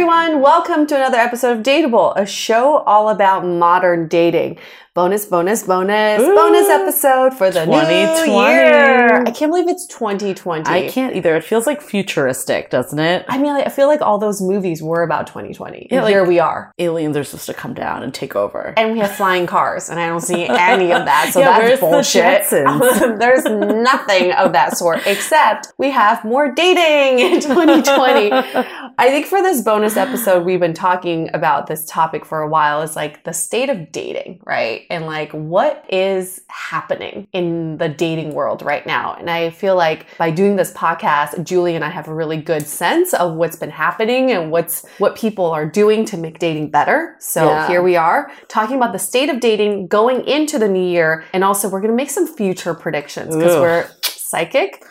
Everyone, welcome to another episode of Dateable, a show all about modern dating bonus, bonus, bonus, Ooh, bonus episode for the 2020. new year. I can't believe it's 2020. I can't either. It feels like futuristic, doesn't it? I mean, I feel like all those movies were about 2020. Yeah, and like here we are. Aliens are supposed to come down and take over. And we have flying cars, and I don't see any of that. So yeah, that's bullshit. The there's nothing of that sort, except we have more dating in 2020. I think for this bonus episode, we've been talking about this topic for a while. It's like the state of dating, right? And like what is happening in the dating world right now. And I feel like by doing this podcast, Julie and I have a really good sense of what's been happening and what's what people are doing to make dating better. So yeah. here we are talking about the state of dating going into the new year. And also we're going to make some future predictions because we're psychic.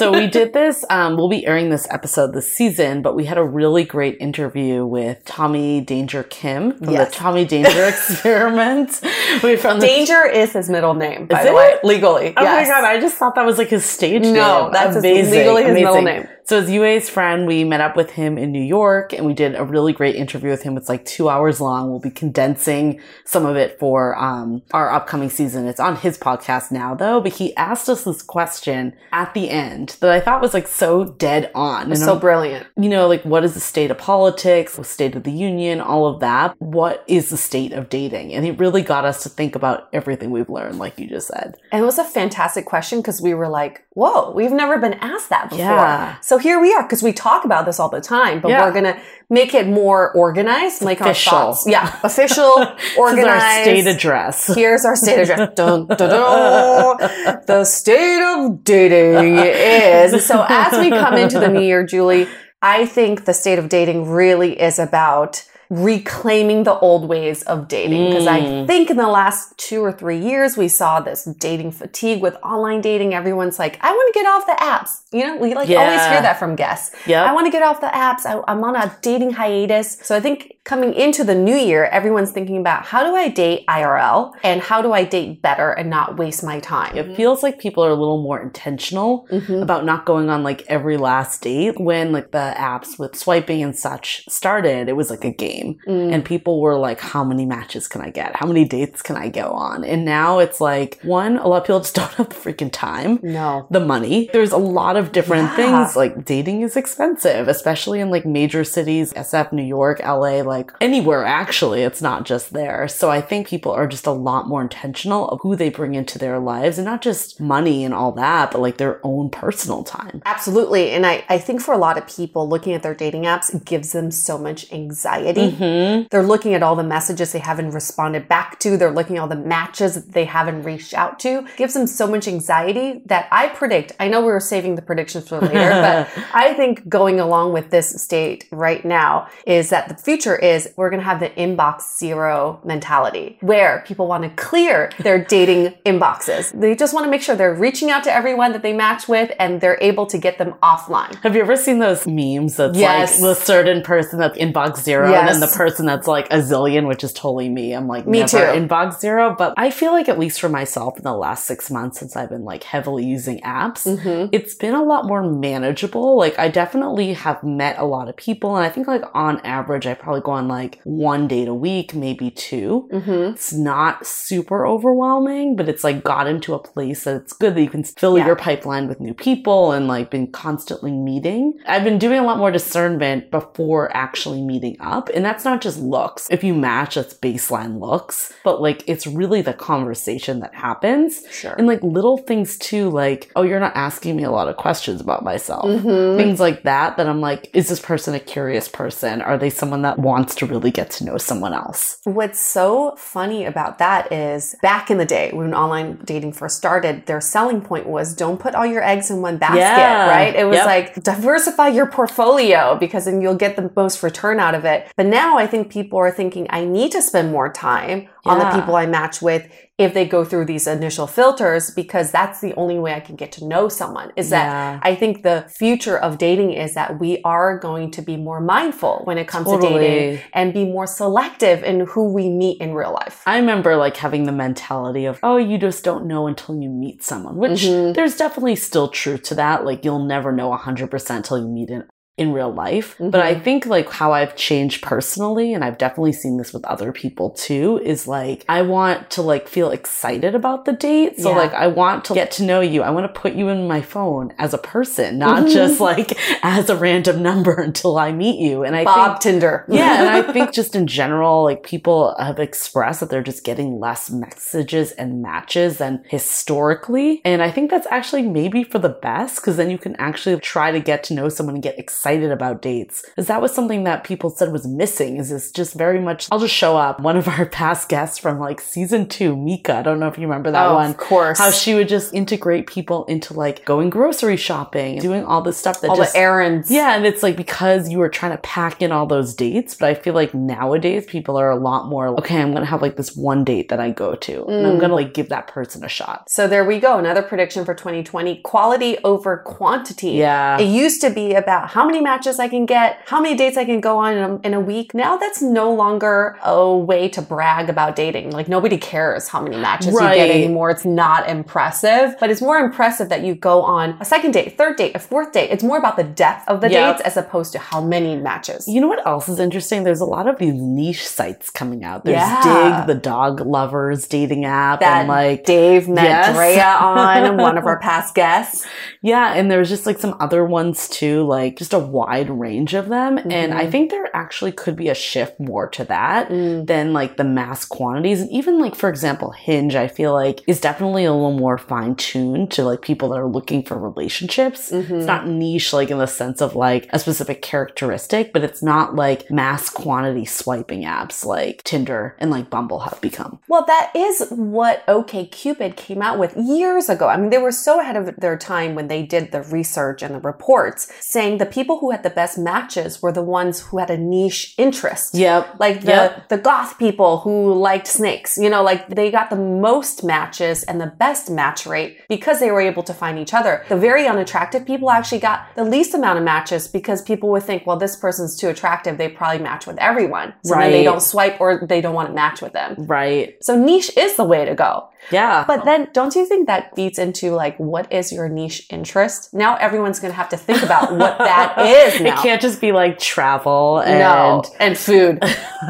So we did this. Um, we'll be airing this episode this season, but we had a really great interview with Tommy Danger Kim from yes. the Tommy Danger Experiment. we found Danger is his middle name, by is the it? way, legally. Oh yes. my god, I just thought that was like his stage no, name. No, that's amazing. His, legally his amazing. middle name. So as Yue's friend, we met up with him in New York and we did a really great interview with him. It's like two hours long. We'll be condensing some of it for um, our upcoming season. It's on his podcast now though, but he asked us this question at the end that I thought was like so dead on. And so brilliant. You know, like what is the state of politics, the state of the union, all of that. What is the state of dating? And he really got us to think about everything we've learned, like you just said. And it was a fantastic question because we were like, whoa, we've never been asked that before. Yeah. So here we are because we talk about this all the time, but Yeah. we're gonna make it more organized, like Official. our thoughts. Yeah, official, organized. our state address. Here's our state address. Dun, dun, dun. The state of dating is. So as we come into the new year, Julie, I think the state of dating really is about reclaiming the old ways of dating. Because I Mm. think in the last two or three years, we saw this dating fatigue with online dating. Everyone's like, I want to get off the apps. You know, we like always hear that from guests. Yeah. I want to get off the apps. I, I'm on a dating hiatus. So I think coming into the new year, everyone's thinking about how do I date IRL and how do I date better and not waste my time? It feels like people are a little more intentional Mhm. about not going on like every last date. When like the apps with swiping and such started, it was like a game. Mm. And people were like, how many matches can I get? How many dates can I go on? And now it's like, one, a lot of people just don't have the freaking time. no. The money. There's a lot of different Yeah. things. Like dating is expensive, especially in like major cities, SF, New York, LA, like anywhere actually. It's not just there. So I think people are just a lot more intentional of who they bring into their lives and not just money and all that, but like their own personal time. Absolutely. And I, I think for a lot of people, looking at their dating apps gives them so much anxiety. Mm-hmm. They're looking at all the messages they haven't responded back to. They're looking at all the matches that they haven't reached out to. gives them so much anxiety that I predict. I know we were saving the predictions for later, but I think going along with this state right now is that the future is we're going to have the inbox zero mentality where people want to clear their dating inboxes. They just want to make sure they're reaching out to everyone that they match with and they're able to get them offline. Have you ever seen those memes that's Yes. like the certain person that's inbox zero and then The person that's like a zillion, which is totally me. I'm like Me never too. inbox zero. But I feel like at least for myself in the last six months since I've been like heavily using apps, Mhm. it's been a lot more manageable. Like I definitely have met a lot of people and I think like on average I probably go on like one date a week, maybe two. Mm-hmm. It's not super overwhelming, but it's like gotten to a place that it's good that you can fill Yeah. your pipeline with new people and like been constantly meeting. I've been doing a lot more discernment before actually meeting up. And that's not just looks. If you match, that's baseline looks, but like it's really the conversation that happens. Sure. And like little things too, like, oh, you're not asking me a lot of questions about myself. Mhm. Things like that, that I'm like, is this person a curious person? Are they someone that wants to really get to know someone else? What's so funny about that is back in the day when online dating first started, their selling point was don't put all your eggs in one basket, Yeah. right? It was Yep. like diversify your portfolio because then you'll get the most return out of it. But now I think people are thinking I need to spend more time on the people I match with if they go through these initial filters because that's the only way I can get to know someone. Is that I think the future of dating is that we are going to be more mindful when it comes to dating and be more selective in who we meet in real life. I remember like having the mentality of, oh, you just don't know until you meet someone, which Mhm. there's definitely still truth to that. Like you'll never know 100% until you meet in in real life. But I Mhm. think like how I've changed personally, and I've definitely seen this with other people too, is like I want to like feel excited about the date. So Yeah. like I want to get to know you. I want to put you in my phone as a person, not Mhm. just like as a random number until I meet you. And I Bob think Tinder. yeah, and I think just in general, like people have expressed that they're just getting less messages and matches than historically. And I think that's actually maybe for the best because then you can actually try to get to know someone and get excited about dates. Because that was something that people said was missing. Is this just very much, I'll just show up. One of our past guests from like season two, Mika, I don't know if you remember that Oh, one. Of course. How she would just integrate people into like going grocery shopping, doing all this stuff that all just the errands. yeah, and it's like because you were trying to pack in all those dates, but I feel like nowadays people are a lot more okay, I'm gonna have like this one date that I go to, and I'm Mm. gonna like give that person a shot. So there we go. Another prediction for 2020 quality over quantity. Yeah. It used to be about how many matches I can get, how many dates I can go on in a, in a week. Now that's no longer a way to brag about dating. Like nobody cares how many matches you get anymore. It's not impressive, but it's more impressive that you go on a second date, third date, a fourth date. It's more about the depth of the Yep. dates as opposed to how many matches. You know what else is interesting? There's a lot of these niche sites coming out. There's Yeah. Dig, the dog lovers dating app, that and like Dave met Yes. Drea on, one of our past guests. Yeah, and there's just like some other ones too, like just a wide range of them. Mm-hmm. And I mm-hmm. think there actually could be a shift more to that mm. than like the mass quantities. And even like, for example, Hinge, I feel like is definitely a little more fine tuned to like people that are looking for relationships. Mm-hmm. It's not niche like in the sense of like a specific characteristic, but it's not like mass quantity swiping apps like Tinder and like Bumble have become. Well, that is what OKCupid came out with years ago. I mean, they were so ahead of their time when they did the research and the reports saying the people who had the best matches were the ones who had a niche interest. Yep. Like the, yep. the goth people who liked snakes, you know, like they got the most matches and the best match rate because they were able to find each other. The very unattractive people actually got the least amount of matches because people would think, well, this person's too attractive. They probably match with everyone. So right. then they don't swipe or they don't want to match with them. Right. So niche is the way to go. Yeah. But then don't you think that feeds into like what is your niche interest? Now everyone's going to have to think about what that is now. It can't just be like travel and no, and food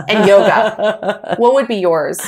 and yoga. What would be yours?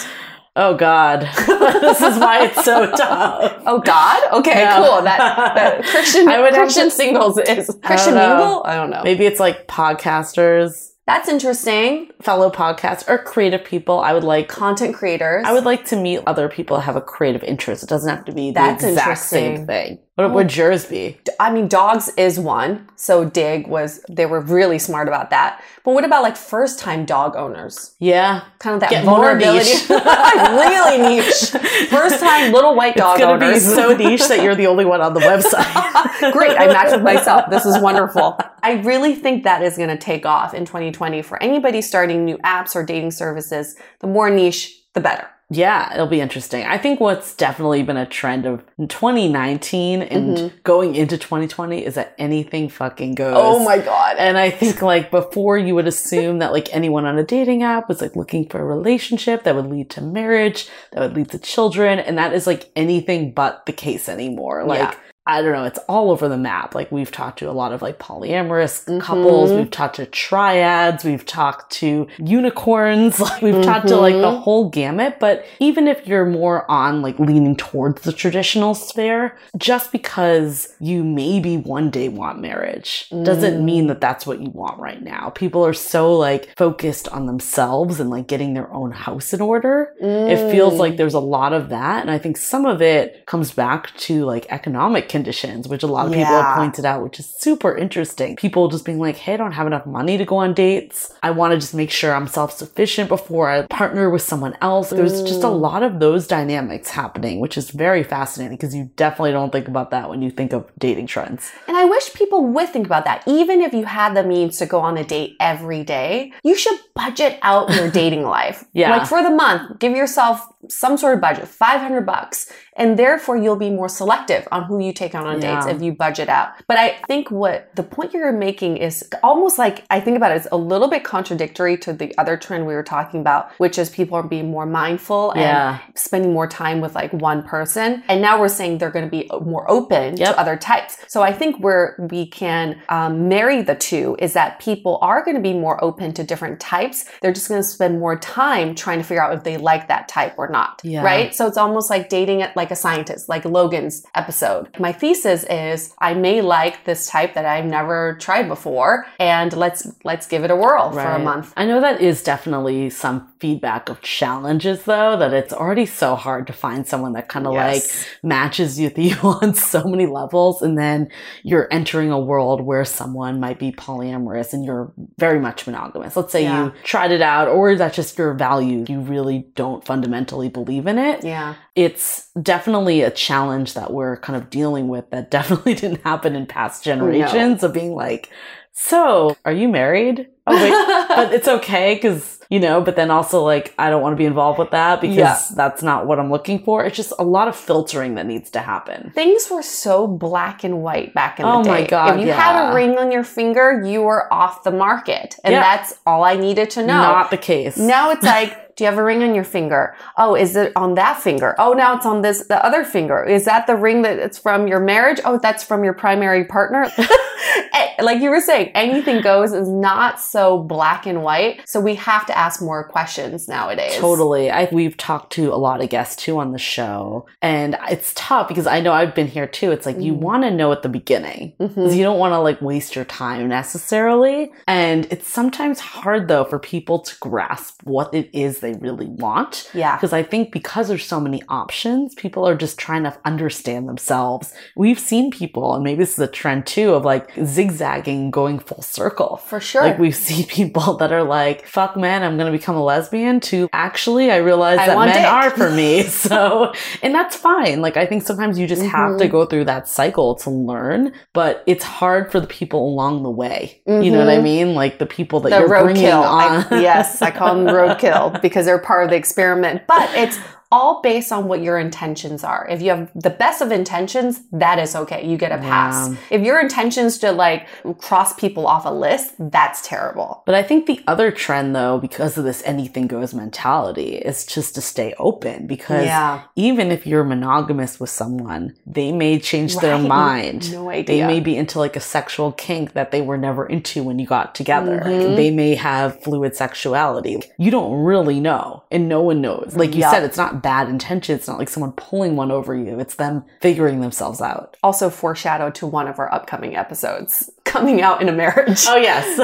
Oh God, this is why it's so tough. Oh God, okay, yeah. cool. That, that Christian I would Christian to, singles is Christian mingle. I don't know. Maybe it's like podcasters. That's interesting. Fellow podcasts or creative people. I would like content creators. I would like to meet other people that have a creative interest. It doesn't have to be the That's exact same thing. What oh. would yours be? I mean, dogs is one. So Dig was, they were really smart about that. But what about like first time dog owners? Yeah. Kind of that Get vulnerability. really niche. First time little white dog it's gonna owners. be so niche that you're the only one on the website. Great. I matched with myself. This is wonderful. I really think that is going to take off in 2020 for anybody starting new apps or dating services. The more niche, the better. Yeah, it'll be interesting. I think what's definitely been a trend of 2019 and mm-hmm. going into 2020 is that anything fucking goes. Oh my god. And I think like before you would assume that like anyone on a dating app was like looking for a relationship that would lead to marriage, that would lead to children, and that is like anything but the case anymore. Like yeah. I don't know, it's all over the map. Like we've talked to a lot of like polyamorous mm-hmm. couples, we've talked to triads, we've talked to unicorns, like we've mm-hmm. talked to like the mm-hmm. whole gamut. But even if you're more on like leaning towards the traditional sphere, just because you maybe one day want marriage mm. doesn't mean that that's what you want right now. People are so like focused on themselves and like getting their own house in order. Mm. It feels like mm. there's a lot of that. And I think some of it comes back to like economic conditions, which a lot of yeah. people have pointed out, which is super interesting. People just being like, hey, I don't have enough money to go on dates. I want to just make sure I'm self sufficient before I partner with someone else. There's just a lot of those dynamics happening, which is very fascinating because you definitely don't think about that when you think of dating trends. And I wish people would think about that. Even if you had the means to go on a date every day, you should budget out your dating life. Yeah. Like for the month, give yourself some sort of budget, 500 bucks. And therefore you'll be more selective on who you take on on yeah. dates if you budget out. But I think what the point you're making is almost like, I think about it, it's a little bit contradictory to the other trend we were talking about, which is people are being more mindful yeah. and spending more time with like one person. And now we're saying they're going to be more open yep. to other types. So I think where we can um, marry the two is that people are going to be more open to different types. They're just going to spend more time trying to figure out if they like that type or not. Yeah. Right. So it's almost like dating it like a scientist, like Logan's episode. My thesis is I may like this type that I've never tried before and let's, let's give it a whirl right. for a month. I know that is definitely some feedback of challenges though, that it's already so hard to find someone that kind of yes. like matches with you on so many levels. And then you're entering a world where someone might be polyamorous and you're very much monogamous. Let's say yeah. you tried it out or that's just your value. You really don't fundamentally believe in it. Yeah. It's definitely a challenge that we're kind of dealing with that definitely didn't happen in past generations no. of being like, so are you married? Oh wait, but it's okay because you know, but then also like, I don't want to be involved with that because yeah. that's not what I'm looking for. It's just a lot of filtering that needs to happen. Things were so black and white back in oh the day. Oh my God. If you yeah. had a ring on your finger, you were off the market. And yeah. that's all I needed to know. Not the case. Now it's like, do you have a ring on your finger? Oh, is it on that finger? Oh, now it's on this, the other finger. Is that the ring that it's from your marriage? Oh, that's from your primary partner. like you were saying, anything goes is not so black and white. So we have to ask more questions nowadays. Totally. I, we've talked to a lot of guests too on the show, and it's tough because I know I've been here too. It's like mm-hmm. you want to know at the beginning because mm-hmm. you don't want to like waste your time necessarily. And it's sometimes hard though for people to grasp what it is they really want. Yeah. Because I think because there's so many options, people are just trying to understand themselves. We've seen people, and maybe this is a trend too, of like zigzagging, going full circle. For sure. Like we see people that are like, fuck man, I'm going to become a lesbian to actually, I realize I that men dick. are for me. so, and that's fine. Like I think sometimes you just mm-hmm. have to mm-hmm. go through that cycle to learn, but it's hard for the people along the way. Mm-hmm. You know what I mm-hmm. mean? Like the people that the you're bringing kill. on. I, yes, I call them roadkill because they're part of the experiment, but it's all based on what your intentions are. If you have the best of intentions, that is okay. You get a pass. Yeah. If your intentions to like cross people off a list, that's terrible. But I think the other trend though, because of this anything goes mentality, is just to stay open because yeah. even if you're monogamous with someone, they may change right. their mind. No idea. They may be into like a sexual kink that they were never into when you got together. Mm-hmm. They may have fluid sexuality. You don't really know and no one knows. Like you yep. said, it's not bad intention. It's not like someone pulling one over you. It's them figuring themselves out. Also foreshadowed to one of our upcoming episodes coming out in a marriage. Oh, yes.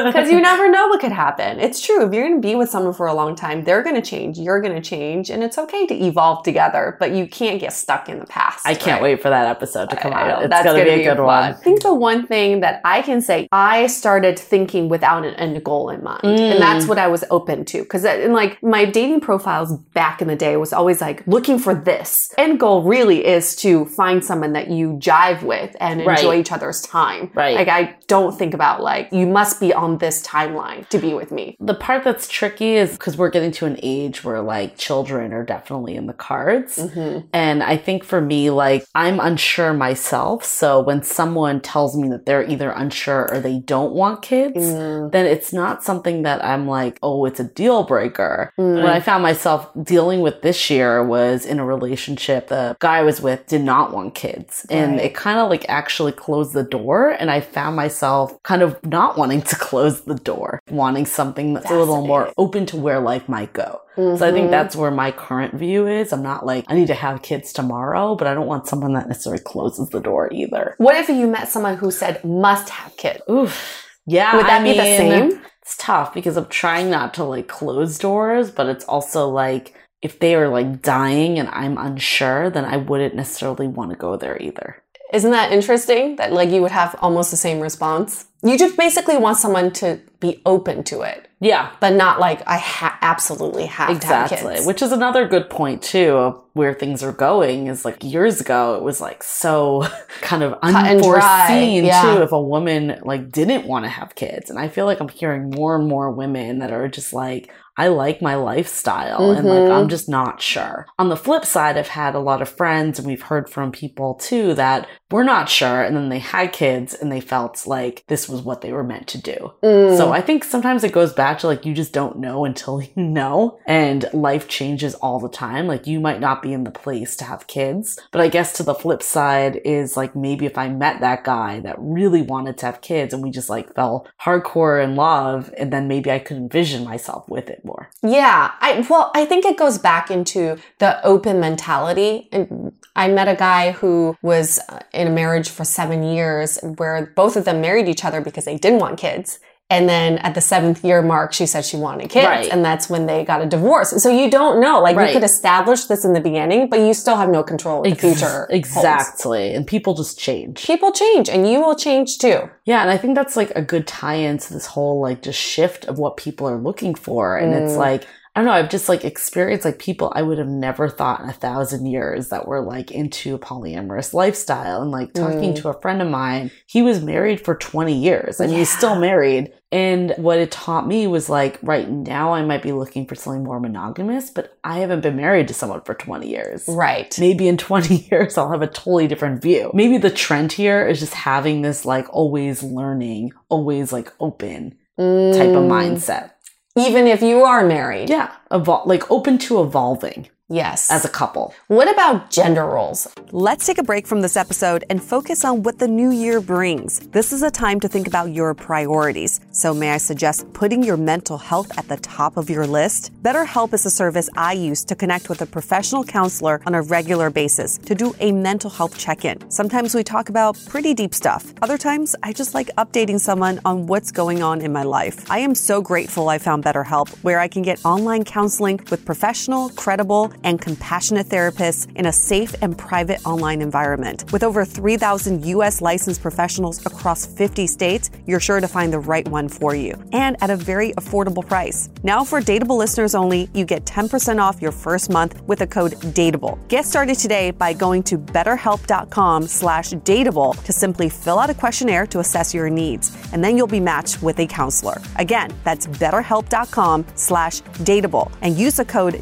Because you never know what could happen. It's true. If you're going to be with someone for a long time, they're going to change. You're going to change. And it's okay to evolve together, but you can't get stuck in the past. I can't right? wait for that episode to come out. It's going to be a good fun. one. I think the one thing that I can say, I started thinking without an end goal in mind. Mm. And that's what I was open to. Because in like my dating profiles back in the day was always like looking for this. End goal really is to find someone that you jive with and enjoy right. each other's time. Right. Like I don't think about like, you must be on this timeline to be with me. The part that's tricky is because we're getting to an age where like children are definitely in the cards. Mm-hmm. And I think for me, like I'm unsure myself. So when someone tells me that they're either unsure or they don't want kids, mm. then it's not something that I'm like, oh, it's a deal breaker. Mm. When I found myself dealing with this year was in a relationship, the guy I was with did not want kids. And it kind of like actually closed the door. And I found myself kind of not wanting to close the door, wanting something that's a little more open to where life might go. Mm-hmm. So I think mm-hmm. that's where my current view is. I'm not like, I need to have kids tomorrow, but I don't want someone that necessarily closes the door either. What if you met someone who said must have kids? Oof. Yeah. Would that I be mean, the same? It's tough because I'm trying not to like close doors, but it's also like, if they are like dying and I'm unsure, then I wouldn't necessarily want to go there either. Isn't that interesting that like you would have almost the same response? You just basically want someone to be open to it. Yeah. But not like I ha- absolutely have to have kids. exactly. Which is another good point too of where things are going is like years ago it was like so kind of unforeseen yeah. too if a woman like didn't want to have kids. And I feel like I'm hearing more and more women that are just like I like my lifestyle mm-hmm. and like I'm mm-hmm. just not sure. On the flip side, I've had a lot of friends and we've heard from people too that were not sure and then they had kids and they felt like this was what they were meant to do. Mm. So I think sometimes it goes back to like you just don't know until you know and life changes all the time. Like you might not be in the place to have kids. But I guess to the flip side is like maybe if I met that guy that really wanted to have kids and we just like fell hardcore in love and then maybe I could envision myself with it more. Yeah. I, well, I think it goes back into the open mentality. And I met a guy who was uh, in a marriage for seven years where both of them married each other because they didn't want kids. And then at the seventh year mark, she said she wanted kids. Right. And that's when they got a divorce. So you don't know. Like right. you could establish this in the beginning, but you still have no control of the future. Exactly. Holds. And people just change. People change and you will change too. Yeah. And I think that's like a good tie into this whole like just shift of what people are looking for. And mm. it's like, I don't know, I've just like experienced like people I would have never thought in a thousand years that were like into a polyamorous lifestyle. And like talking mm. to a friend of mine, he was married for 20 years and yeah. he's still married. And what it taught me was like, right now I might be looking for something more monogamous, but I haven't been married to someone for 20 years. Right. Maybe in 20 years I'll have a totally different view. Maybe the trend here is just having this like always learning, always like open mm. type of mm. mindset even if you are married. Yeah, evol- like open to evolving. Yes. As a couple. What about gender roles? Let's take a break from this episode and focus on what the new year brings. This is a time to think about your priorities. So, may I suggest putting your mental health at the top of your list? BetterHelp is a service I use to connect with a professional counselor on a regular basis to do a mental health check in. Sometimes we talk about pretty deep stuff. Other times, I just like updating someone on what's going on in my life. I am so grateful I found BetterHelp, where I can get online counseling with professional, credible, and compassionate therapists in a safe and private online environment. With over 3,000 U.S. licensed professionals across 50 states, you're sure to find the right one for you and at a very affordable price. Now, for Dateable listeners only, you get 10% off your first month with a code DATEABLE. Get started today by going to betterhelp.com slash dateable to simply fill out a questionnaire to assess your needs, and then you'll be matched with a counselor. Again, that's betterhelp.com slash dateable and use the code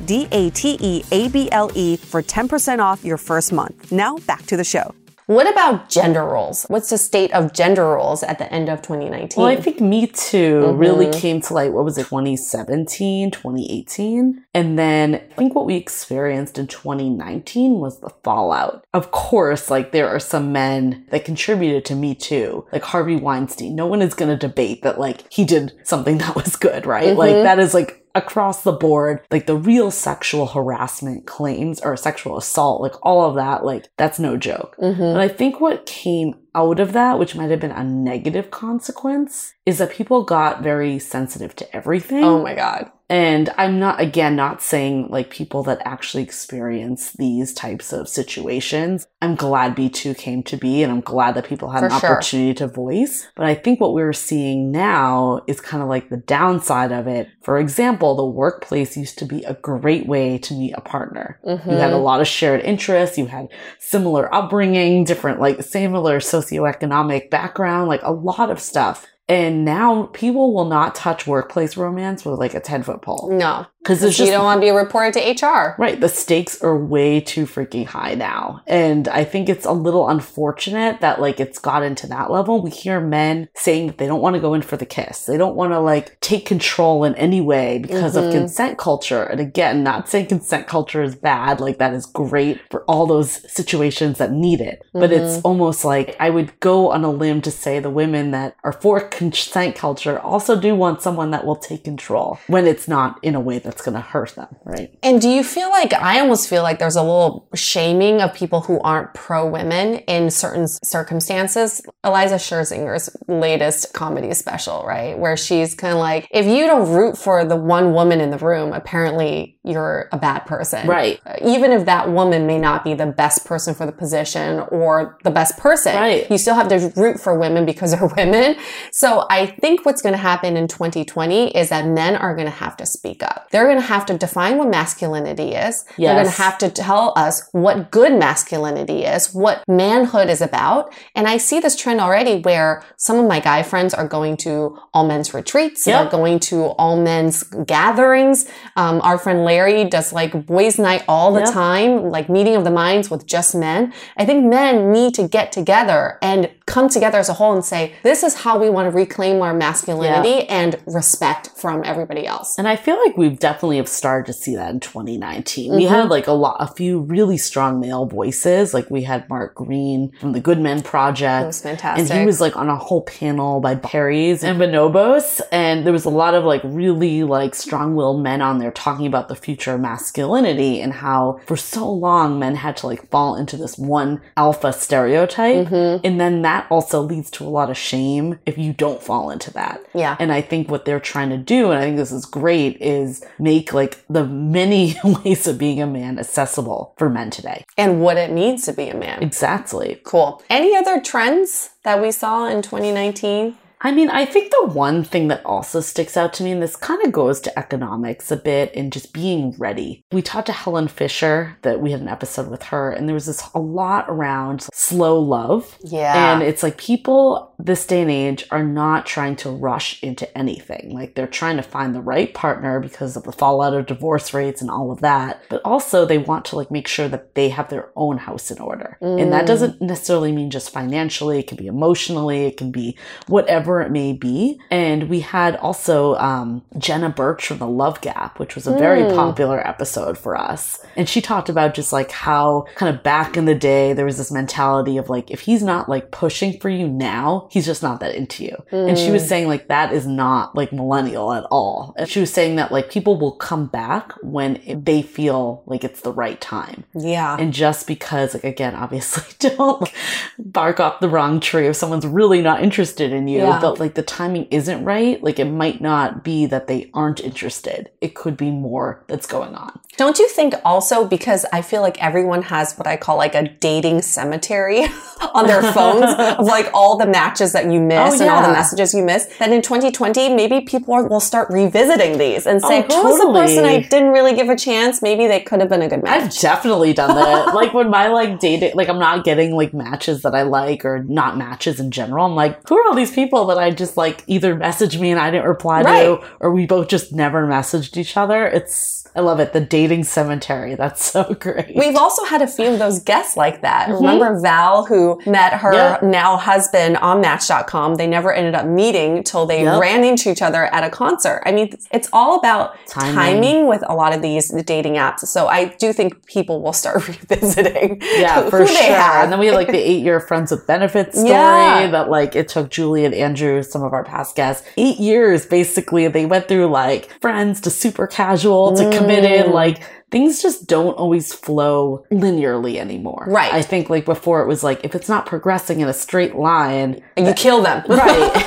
D-A-T-E-A-B-L-E for 10% off your first month. Now back to the show. What about gender roles? What's the state of gender roles at the end of 2019? Well, I think Me Too mm-hmm. really came to light, what was it, 2017, 2018? And then I think what we experienced in 2019 was the fallout. Of course, like there are some men that contributed to Me Too, like Harvey Weinstein. No one is going to debate that like he did something that was good, right? Mm-hmm. Like that is like across the board, like the real sexual harassment claims or sexual assault, like all of that, like that's no joke. Mm-hmm. But I think what came out of that, which might have been a negative consequence, is that people got very sensitive to everything. Oh my God. And I'm not, again, not saying like people that actually experience these types of situations. I'm glad Me Too came to be and I'm glad that people had For an sure. opportunity to voice. But I think what we're seeing now is kind of like the downside of it. For example, the workplace used to be a great way to meet a partner. Mm-hmm. You had a mm-hmm. lot of shared interests. You had similar upbringing, different, like similar socioeconomic background, like a lot of stuff. And now people will not touch workplace romance with like a 10 foot pole. No. Because you don't want to be reported to HR. Right. The stakes are way too freaking high now. And I think it's a little unfortunate that like it's gotten to that level. We hear men saying that they don't want to go in for the kiss. They don't want to like take control in any way because mm-hmm. of consent culture. And again, not saying consent culture is bad. Like that is great for all those situations that need it. Mm-hmm. But it's mm-hmm. almost like I would go on a limb to say the women that are for consent culture also do want someone that will take control when it's not in a way that's going to hurt them, right? And do you feel like I almost feel like there's a little shaming of people who aren't pro women in certain circumstances? Iliza Shlesinger's latest comedy special, right? Where she's kind of like, if you don't root for the one woman in the room, apparently you're a bad person. Right. Uh, even if that woman may not be the best person for the position or the best person, right. you still have to root for women because they're women. So I think what's going to happen in 2020 is that men are going to have to speak up. They're going to have to define what masculinity is. Yes. They're going to have to tell us what good masculinity is, what manhood is about. And I see this trend already where some of my guy friends are going to all men's retreats. Yep. They're going to all men's gatherings. Um, our friend Larry does like boys night all the yep. time, like meeting of the minds with just men. I think men need to get together and come together as a whole and say, this is how we want to reclaim our masculinity yeah. and respect from everybody else. And I feel like we've definitely have started to see that in 2019. Mm-hmm. We had like a lot, a few really strong male voices. Like we had Mark Greene from the Good Men Project. It was fantastic. And he was like on a whole panel by Perry's and Bonobos. And there was a lot of like really like strong-willed men on there talking about the future of masculinity and how for so long men had to like fall into this one alpha stereotype. Mm-hmm. And then that also leads to a lot of shame if you don't fall into that. Yeah. And I think what they're trying to do, and I think this is great, is make like the many ways of being a man accessible for men today. And what it means to be a man. Exactly. Cool. Any other trends that we saw in 2019? I mean, I think the one thing that also sticks out to me, and this kind of goes to economics a bit and just being ready. We talked to Helen Fisher that we had an episode with her, and there was this a lot around slow love. Yeah. And it's like people this day and age are not trying to rush into anything. Like they're trying to find the right partner because of the fallout of divorce rates and all of that. But also they want to like make sure that they have their own house in order. Mm. And that mm. doesn't necessarily mean just financially, it can be emotionally, it can be whatever whatever it may be. And we had also um, Jenna Birch from the Love Gap, which was a very mm. popular episode for us. And she talked about just like how kind of back in the day, there was this mentality of like, if he's not like pushing for you now, he's just not that into you. Mm. And she was hmm. saying like, that is not like millennial at all. And she was saying that like people will come back when they feel like it's the right time. Yeah. And just because, like, again, obviously don't bark off the wrong tree if someone's really not interested in you, yeah. But like the timing isn't right. Like, it might not be that they aren't interested, it could be more that's going on. Don't you think also because I feel like everyone has what I call like a dating cemetery on their phones of like all the matches that you miss oh, yeah. and all the messages you miss, that in 2020, maybe people are, will start revisiting these and say, oh, oh who totally. was the person I didn't really give a chance? Maybe they could have been a good match. I've definitely done that. like when my like dating, like I'm not getting like matches that I like or not matches in general. I'm like, who are all these people that I just like either message me and I didn't reply right. to or we both just never messaged each other? It's, I love it. The dating cemetery. That's so great. We've also had a few of those guests like that. Mm-hmm. Remember Val who met her yep. now husband on Match.com. They never ended up meeting till they yep. ran into each other at a concert. I mean, it's all about timing. timing with a lot of these dating apps. So I do think people will start revisiting. Yeah, for sure. And then we had like the eight year friends with benefits story yeah. that like it took Julie and Andrew, some of our past guests, eight years basically. They went through like friends to super casual to mm. Committed, oh. like things just don't always flow linearly anymore. Right. I think like before it was like if it's not progressing in a straight line, and you kill them. Right.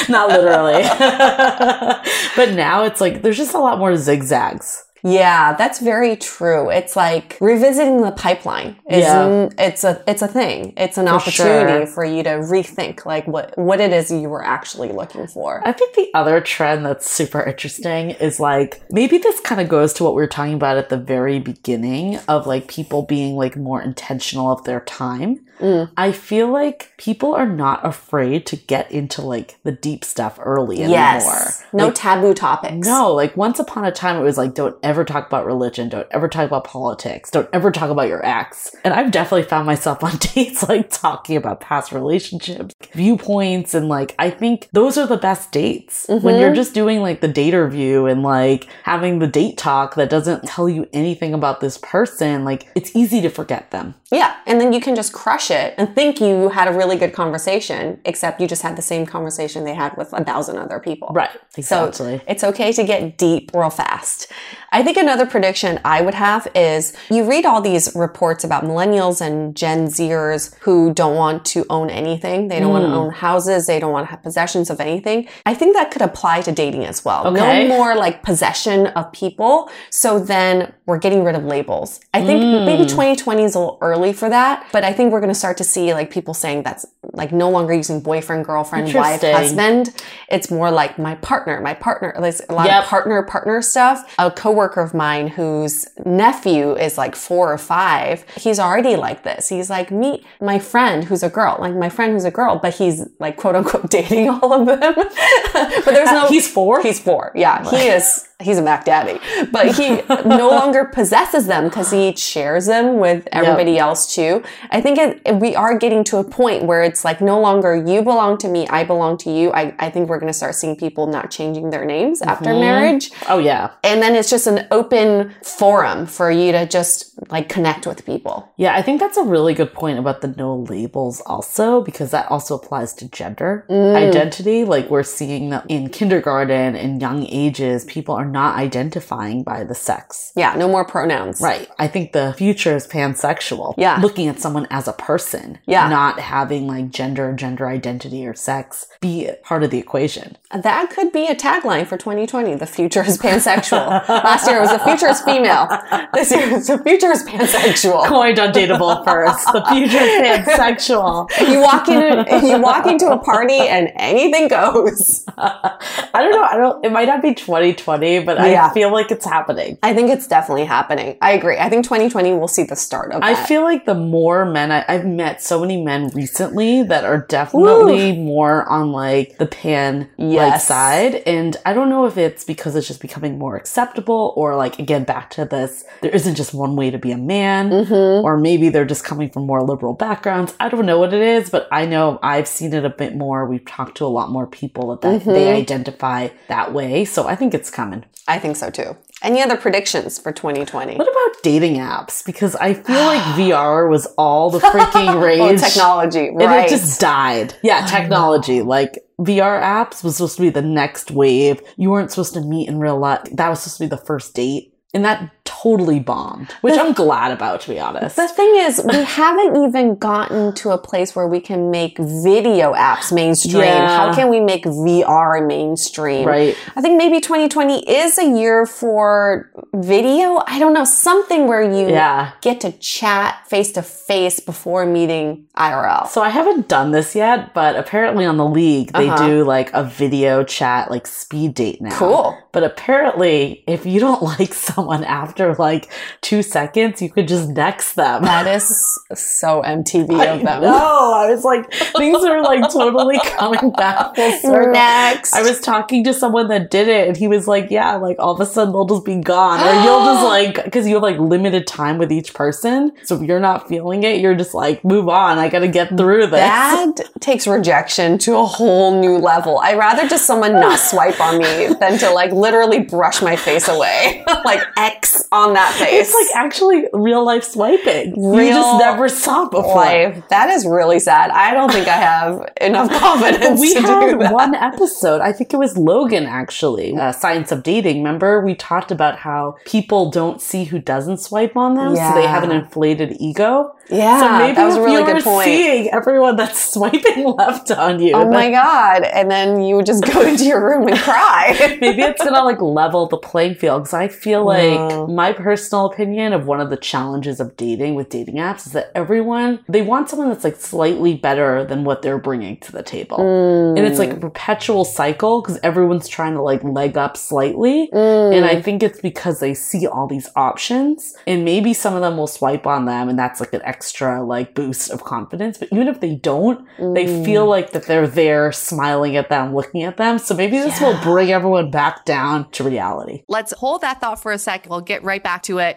not literally. but now it's like there's just a lot more zigzags. Yeah, that's very true. It's like revisiting the pipeline. Is yeah. it's a it's a thing. It's an for opportunity sure. for you to rethink like what what it is you were actually looking for. I think the other trend that's super interesting is like maybe this kind of goes to what we were talking about at the very beginning of like people being like more intentional of their time. Mm. I feel like people are not afraid to get into like the deep stuff early yes. anymore. No like, taboo topics. No, like once upon a time it was like don't ever talk about religion, don't ever talk about politics, don't ever talk about your ex. And I've definitely found myself on dates like talking about past relationships, viewpoints, and like I think those are the best dates. Mm-hmm. When you're mm-hmm. just doing like the date review and like having the date talk that doesn't tell you anything about this person, like it's easy to forget them. Yeah. And then you can just crush it and think you had a really good conversation, except you just had the same conversation they had with a thousand other people. Right. Exactly. So it's okay to get deep real fast. I think another prediction I would have is you read all these reports about millennials and Gen Zers who don't want to own anything. They don't mm. want to own houses. They don't want to have possessions of anything. I think that could apply to dating as well. Okay. No more like possession of people. So then we're getting rid of labels. I think mm. maybe 2020 is a little early for that, but I think we're going to start to see like people saying that's like no longer using boyfriend, girlfriend, wife, husband. It's more like my partner, my partner. There's a lot yep. of partner, partner stuff. A coworker of mine whose nephew is like four or five, he's already like this. He's like, meet my friend who's a girl, like my friend who's a girl, but he's like quote unquote dating all of them. but there's no. He's four? He's four. Yeah. He is he's a Mac Daddy, but he no longer possesses them because he shares them with everybody yep. else too. I think it, we are getting to a point where it's like no longer you belong to me, I belong to you. I, I think we're going to start seeing people not changing their names mm-hmm. after marriage. Oh yeah. And then it's just an open forum for you to just like connect with people. Yeah, I think that's a really good point about the no labels also because that also applies to gender mm. identity. Like we're seeing that in kindergarten and young ages, people are not identifying by the sex. Yeah, no more pronouns. Right. I think the future is pansexual. Yeah. Looking at someone as a person. Yeah. Not having like gender, gender identity, or sex be part of the equation. That could be a tagline for 2020. The future is pansexual. Last year it was the future is female. This year it's the future is pansexual. Coined on Dateable first. The future is pansexual. you walk in, you walk into a party and anything goes. I don't know. I don't. It might not be 2020 but yeah. I feel like it's happening. I think it's definitely happening. I agree. I think 2020 will see the start of that. I feel like the more men I, have met so many men recently that are definitely more on like the pan yes. like side. And I don't know if it's because it's just becoming more acceptable or like again back to this, there isn't just one way to be a man, mm-hmm. or maybe they're just coming from more liberal backgrounds. I don't know what it is, but I know I've seen it a bit more. We've talked to a lot more people that mm-hmm. they identify that way. So I think it's coming. I think so too. Any other predictions for 2020? What about dating apps? Because I feel like VR was all the freaking rage. oh, technology, right. And it just died. Yeah, technology. Like VR apps was supposed to be the next wave. You weren't supposed to meet in real life. That was supposed to be the first date. And that totally bombed, which the, I'm glad about, to be honest. The thing is, we haven't even gotten to a place where we can make video apps mainstream. Yeah. How can we make VR mainstream? Right. I think maybe 2020 is a year for video. I don't know, something where you yeah. get to chat face to face before meeting IRL. So I haven't done this yet, but apparently on the league, they uh-huh. do like a video chat, like speed date now. Cool. But apparently, if you don't like someone after like two seconds, you could just next them. That is so MTV of them. No, I was like, things are like totally coming back Next. I was talking to someone that did it, and he was like, yeah, like all of a sudden they'll just be gone, or you'll just like, because you have like limited time with each person. So if you're not feeling it, you're just like, move on. I got to get through this. That takes rejection to a whole new level. I'd rather just someone not swipe on me than to like literally brush my face away. like X on that face. It's like actually real life swiping. Real you just never saw before. Life. That is really sad. I don't think I have enough confidence we had one episode. I think it was Logan actually. Uh, Science of Dating. Remember we talked about how people don't see who doesn't swipe on them, yeah. so they have an inflated ego. Yeah, so maybe that was a really good point. Seeing everyone that's swiping left on you. Oh my god! And then you would just go into your room and cry. maybe it's gonna like level the playing field because I feel like my personal opinion of one of the challenges of dating with dating apps is that everyone they want someone that's like slightly better than what they're bringing to the table, mm. and it's like a perpetual cycle because everyone's trying to like leg up slightly, mm. and I think it's because they see all these options, and maybe some of them will swipe on them, and that's like an extra like boost of confidence. But even if they don't, mm. they feel like that they're there smiling at them, looking at them. So maybe this yeah. will bring everyone back down to reality. Let's hold that thought for a sec. We'll get right back to it.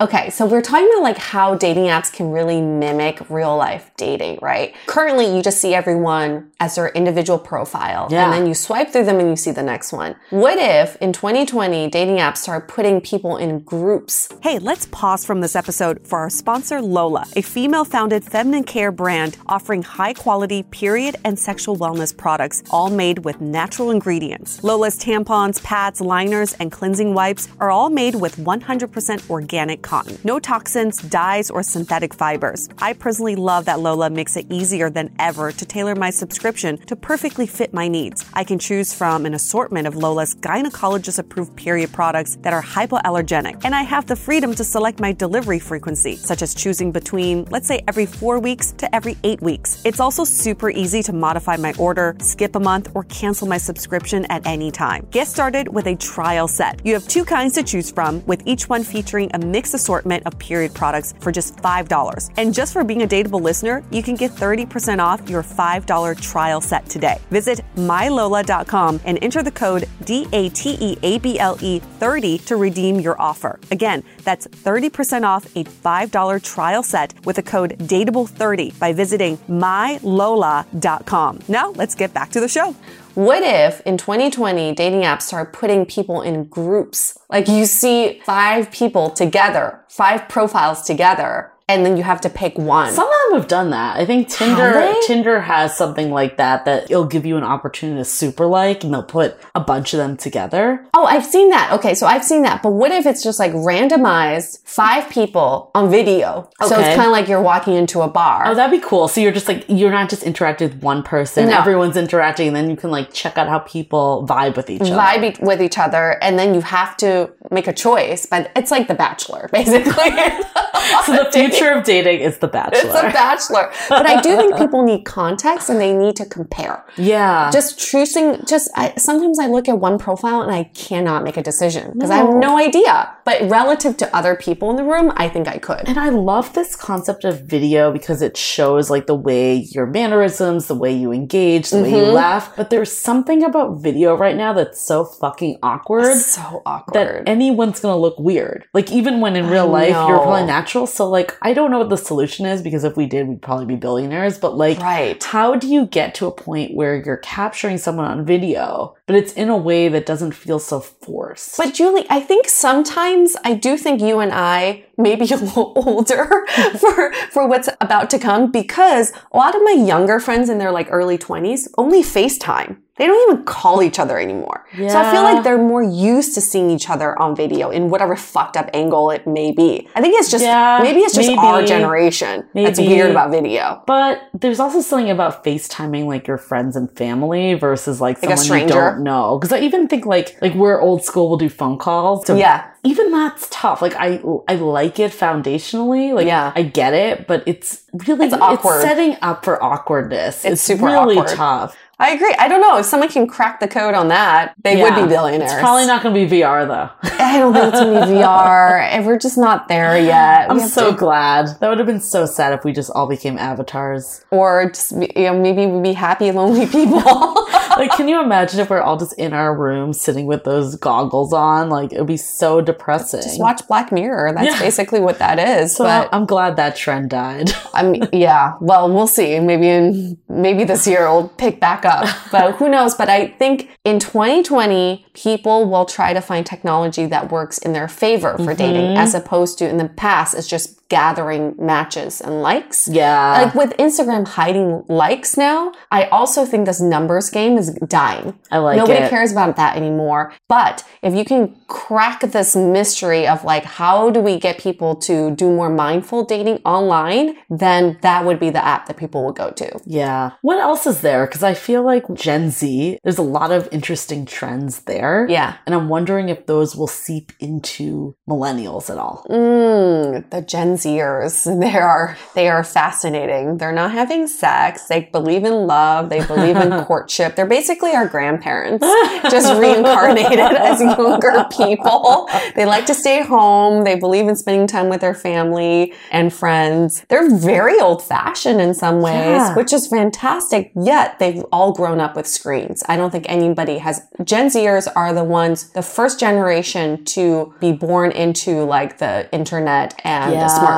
Okay, so we're talking about like how dating apps can really mimic real life dating, right? Currently, you just see everyone as their individual profile, Yeah. and then you swipe through them and you see the next one. What if in 2020 dating apps start putting people in groups? Hey, let's pause from this episode for our sponsor, Lola, a female founded feminine care brand offering high quality period and sexual wellness products, all made with natural ingredients. Lola's tampons, pads, liners, and cleansing wipes are all made with 100% organic cotton. No toxins, dyes, or synthetic fibers. I personally love that Lola makes it easier than ever to tailor my subscription to perfectly fit my needs. I can choose from an assortment of Lola's gynecologist approved period products that are hypoallergenic, and I have the freedom to select my delivery frequency, such as choosing between, let's say, every four weeks to every eight weeks. It's also super easy to modify my order, skip a month, or cancel my subscription at any time. Get started with a trial set. You have two kinds to choose from, with each one featuring a mixed assortment of period products for just $5. And just for being a dateable listener, you can get 30% off your $5 trial set today. Visit mylola.com and enter the code DATEABLE 30 to redeem your offer. Again, that's 30% off a $5 trial set with the code DATEABLE30 by visiting mylola.com. Now, let's get back to the show. What if in 2020 dating apps start putting people in groups? Like you see five people together, five profiles together, and then you have to pick one. Some of them have done that. I think Tinder? Tinder has something like that that it'll give you an opportunity to super like and they'll put a bunch of them together. Oh, I've seen that. Okay, so I've seen that. But what if it's just like randomized five people on video? So it's kind of like you're walking into a bar. Oh, that'd be cool. So you're just like you're not just interacting with one person. No. Everyone's interacting and then you can like check out how people vibe with each other. vibe with each other, and then you have to make a choice. But it's like The Bachelor, basically. So the future of dating is the bachelor. It's a bachelor. But I do think people need context and they need to compare. yeah. Just choosing, just I, sometimes I look at one profile and I cannot make a decision because I have No. no idea. But relative to other people in the room, I think I could. And I love this concept of video because it shows like the way your mannerisms, the way you engage, the way you Mhm. laugh. But there's something about video right now that's so fucking awkward so awkward. that anyone's gonna look weird. Like even when in real I life you're probably natural. So like I don't know what the solution is because if we did, we'd probably be billionaires. But like right. how do you get to a point where you're capturing someone on video, but it's in a way that doesn't feel so forced? But Julie, I think sometimes I do think you and I may be a little older for for what's about to come because a lot of my younger friends in their like early 20s only FaceTime. They don't even call each other anymore. Yeah. So I feel like they're more used to seeing each other on video in whatever fucked up angle it may be. I think it's just Yeah, maybe it's just our maybe. generation that's Maybe. weird about video. But there's also something about FaceTiming like your friends and family versus like Like a someone you don't know. Because I even think like like we're old school, we'll do phone calls. So Yeah. even that's tough. Like I I like it foundationally. Like Yeah. I get it, but it's really It's awkward. setting up for awkwardness. It's super really awkward. tough. I agree. I don't know if someone can crack the code on that, they would be billionaires. It's probably not going to be VR though. I don't think it's gonna be VR, and we're just not there yet. I'm so to- glad. That would have been so sad if we just all became avatars. or just you know maybe we'd be happy, lonely people. like, can you imagine if we're all just in our room sitting with those goggles on? Like, it would be so depressing. just watch Black Mirror. That's Yeah. basically what that is. So but I'm glad that trend died. I mean, yeah. Well, we'll see. Maybe in maybe this year it'll pick back up, but who knows? But I think in 2020, people will try to find technology that works in their favor for dating, mm-hmm. as opposed to in the past, it's just gathering matches and likes. yeah. Like with Instagram hiding likes now, I also think this numbers game is dying. I like Nobody it. cares about that anymore. But if you can crack this mystery of like, how do we get people to do more mindful dating online, then that would be the app that people will go to. Yeah. What else is there? Because I feel like Gen Z, there's a lot of interesting trends there. Yeah. And I'm wondering if those will seep into millennials at all. Mm, the Gen Zers, they are they are fascinating. They're not having sex. They believe in love. They believe in courtship. They're basically our grandparents, just reincarnated as younger people. They like to stay home. They believe in spending time with their family and friends. They're very old fashioned in some ways, Yeah. which is fantastic. Yet they've all grown up with screens. I don't think anybody has. Gen Zers are the ones, the first generation to be born into like the internet and Yeah. the smartphone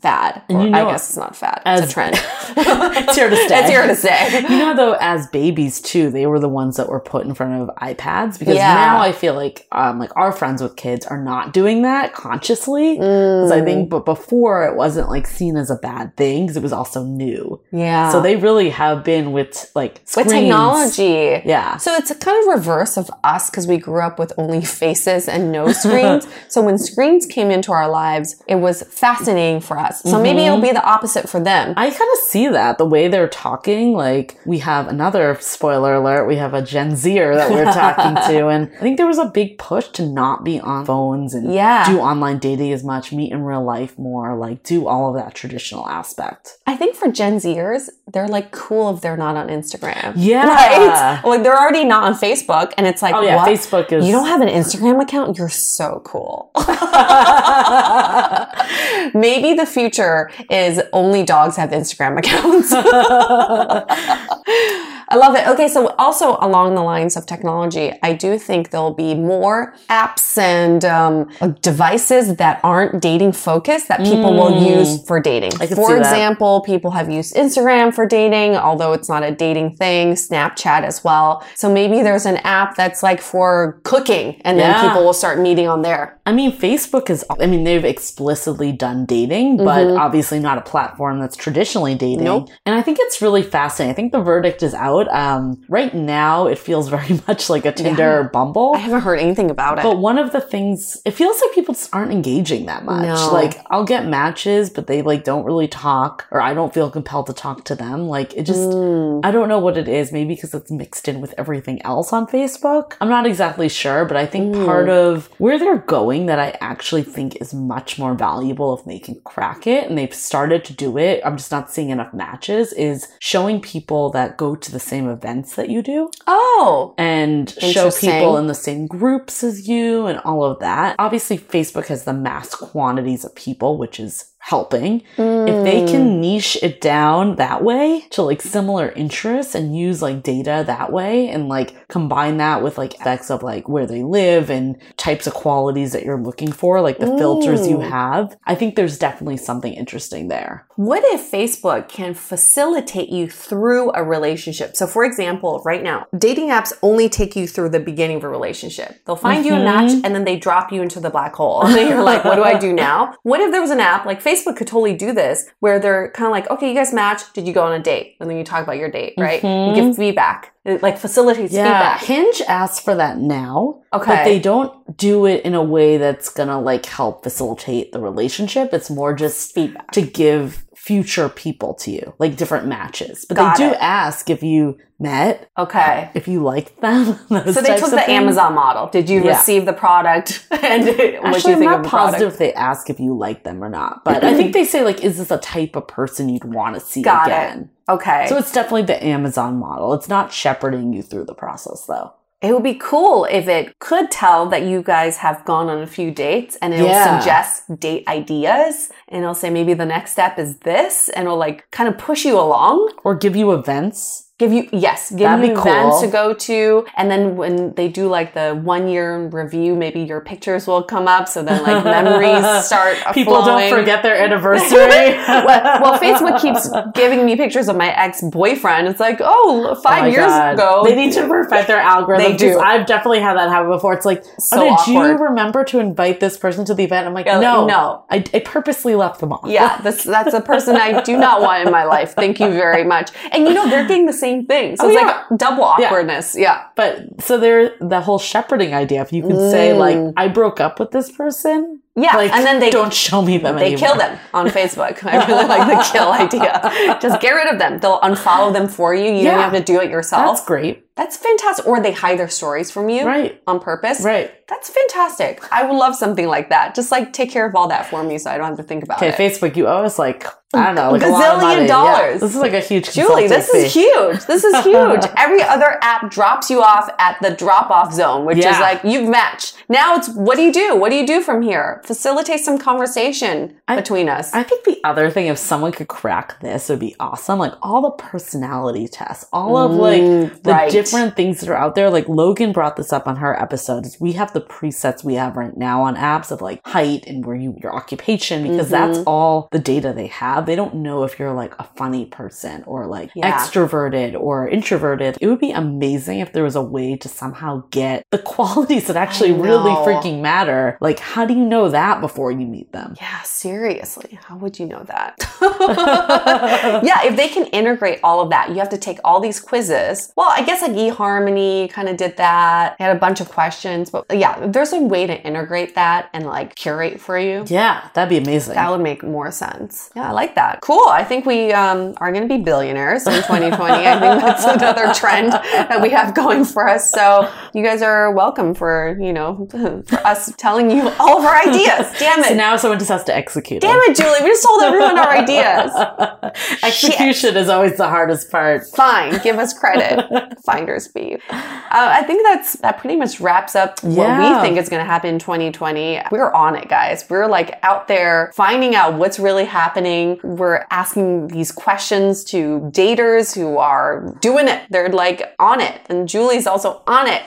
fad. And Or you know, I guess it's not fad. as- it's a trend. it's here to stay. It's here to stay. You know, though, as babies too, they were the ones that were put in front of iPads because Yeah. now I feel like, um, like our friends with kids are not doing that consciously. Because I Mm. think, but before it wasn't like seen as a bad thing because it was also new. Yeah. So they really have been with like with technology. Yeah. So it's a kind of reverse of us because we grew up with only faces and no screens. so when screens came into our lives, it was fascinating for us. So maybe it'll be mm-hmm. the opposite for them. I kind of see that the way they're talking. Like we have another spoiler alert. We have a Gen Zer that we're talking to, and I think there was a big push to not be on phones and Yeah. do online dating as much, meet in real life more, like do all of that traditional aspect. I think for Gen Zers, they're like cool if they're not on Instagram. Yeah. Right? Like they're already not on Facebook and it's like, Oh yeah, what? Facebook is. You don't have an Instagram account? You're so cool. Maybe the future is only dogs have Instagram accounts. I love it. Okay, so also along the lines of technology, I do think there'll be more apps and um, devices that aren't dating focused that people will use for dating. Mm. For see that. example, people have used Instagram for dating, although it's not a dating thing, Snapchat as well. So maybe there's an app that's like for cooking and then people will start meeting on there. I mean, Facebook is, I mean, they've explicitly done dating, but obviously not a platform that's traditionally dating. Mm-hmm. Nope. And I think it's really fascinating. I think the verdict is out. Um, right now, it feels very much like a Tinder or Bumble. I haven't heard anything about it. But one of the things, it feels like people just aren't engaging that much. No. Like, I'll get matches, but they like don't really talk, or I don't feel compelled to talk to them. Like, it just, Mm. I don't know what it is. Maybe because it's mixed in with everything else on Facebook. I'm not exactly sure, but I think Mm. part of where they're going that I actually think is much more valuable if they can crack it and they've started to do it. I'm just not seeing enough matches is showing people that go to the same events that you do oh, and show people in the same groups as you and all of that. Obviously, Facebook has the mass quantities of people, which is helping. If they Mm. can niche it down that way to like similar interests and use like data that way and like combine that with like effects of like where they live and types of qualities that you're looking for, like the filters you have, I think there's definitely something interesting there. What if Facebook can facilitate you through a relationship? So, for example, right now, dating apps only take you through the beginning of a relationship. They'll find you a match and then they drop you into the black hole. And you're like, what do I do now? What if there was an app like Facebook could totally do this where they're kind of like, okay, you guys match. Did you go on a date? And then you talk about your date, right? You give mm-hmm. feedback. It like facilitates Yeah, feedback. Hinge asks for that now. Okay. But they don't do it in a way that's gonna like help facilitate the relationship. It's more just Feedback. to give future people to you, like different matches. But Got they do it. ask if you met, Okay. if you liked them. those So they took the things. Amazon model. Did you Yeah. receive the product and what Actually, you I'm not positive if they ask if you like them or not, but I think they say like, is this a type of person you'd want to see Got again? it. Okay. So it's definitely the Amazon model. It's not shepherding you through the process though. It would be cool if it could tell that you guys have gone on a few dates and it'll Yeah. suggest date ideas and it'll say maybe the next step is this and it'll like kind of push you along. Or give you events. Give you, yes, give That'd you be events to go to. And then when they do like the one year review, maybe your pictures will come up. So then like memories start People flowing. don't forget their anniversary. well, well, Facebook keeps giving me pictures of my ex boyfriend. It's like, oh, Oh five my years God. ago. They need to perfect their algorithm. They do. I've definitely had that happen before. It's like, So oh, did you remember to invite this person to the event? I'm like, Yeah, no, no. I, I purposely left them off. Yeah, that's that's a person I do not want in my life. Thank you very much. And you know they're getting the same thing, so Oh, it's yeah. like double awkwardness. Yeah. But so there, the whole shepherding idea. If you could say like, Mm. I broke up with this person, Yeah, like, and then they don't show me them. they anymore. kill them on Facebook. I really like the kill idea. Just get rid of them. They'll unfollow them for you. You Yeah. don't have to do it yourself. That's great. That's fantastic. Or they hide their stories from you Right. on purpose. Right. That's fantastic. I would love something like that. Just like take care of all that for me so I don't have to think about Okay, it. Okay, Facebook, you owe us like I don't know, like a lot of Gazillion money. Yeah. dollars. This is like a huge Julie, this consulting is fee. huge. This is huge. Every other app drops you off at the drop off zone, which is like you've matched. Now it's what do you do? What do you do from here? Facilitate some conversation I- between us. I think the other thing, if someone could crack this, it would be awesome. Like all the personality tests, all of like Mm, the right. different things that are out there. Like Logan brought this up on her episodes. We have the presets we have right now on apps of like height and where you your occupation because that's Mm-hmm. all the data they have. They don't know if you're like a funny person or like Yeah. extroverted or introverted. It would be amazing if there was a way to somehow get the qualities that actually really freaking matter. Like how do you know that before you meet them? yeah, seriously. How would you know that? yeah, if they can integrate all of that, you have to take all these quizzes. Well, I guess like eHarmony kind of did that. They had a bunch of questions, but yeah, there's a way to integrate that and like curate for you. Yeah, that'd be amazing. That would make more sense. Yeah, I like that. Cool. I think we um, are going to be billionaires in 2020. I think that's another trend that we have going for us. So you guys are welcome for, you know, for us telling you all of our ideas. Damn it. So now someone just has to execute Damn it, Julie. We just told everyone our ideas. Execution is always the hardest part. Fine. Give us credit. Finders fee. Uh, I think that's that pretty much wraps up what we think is going to happen in 2020. We're on it, guys. We're like out there finding out what's really happening. We're asking these questions to daters who are doing it. They're like on it, and Julie's also on it.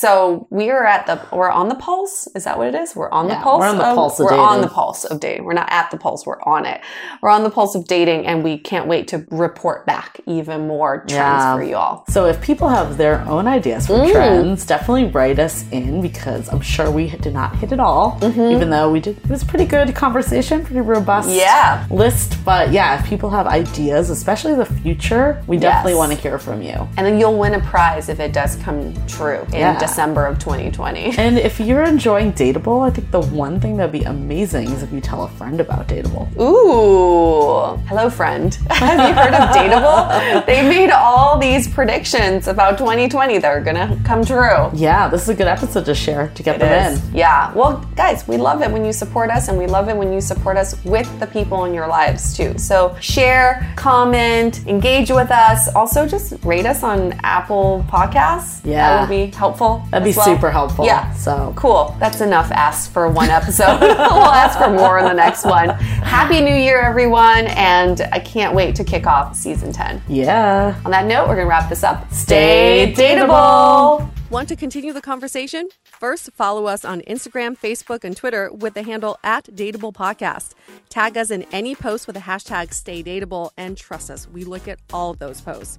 So we are at the we're on the pulse. Is that what it is? We're on the Yeah, pulse. we're on the pulse of We're on dating. the pulse of dating. We're not at the pulse. We're on it. We're on the pulse of dating, and we can't wait to report back even more trends Yeah. for you all. So if people have their own ideas for Mm. trends, definitely write us in because I'm sure we did not hit it all, even though we did. It was pretty good conversation, pretty robust Mm-hmm. Yeah. list. But yeah, if people have ideas, especially the future, we definitely Yes. want to hear from you. And then you'll win a prize if it does come true Yeah. December of 2020. And if you're enjoying Dateable, I think the one thing that'd be amazing is if you tell a friend about Dateable. Ooh, hello, friend. Have you heard of Dateable? they made all these predictions about 2020 that are gonna come true. Yeah, this is a good episode to share to get It them is. in. Yeah. Well, guys, we love it when you support us, and we love it when you support us with the people in your lives too. So share, comment, engage with us. Also, just rate us on Apple Podcasts. Yeah. that would be helpful. That'd be well. super helpful. Yeah. So Cool. That's enough asked for one episode. we'll ask for more in the next one. Happy New Year, everyone, and I can't wait to kick off season 10. yeah. On that note, we're going to wrap this up. Stay dateable. Want to continue the conversation? First, follow us on Instagram, Facebook, and Twitter with the handle at Dateable Podcast. Tag us in any post with the hashtag Stay Dateable, and trust us, we look at all those posts.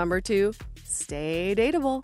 remember to stay dateable.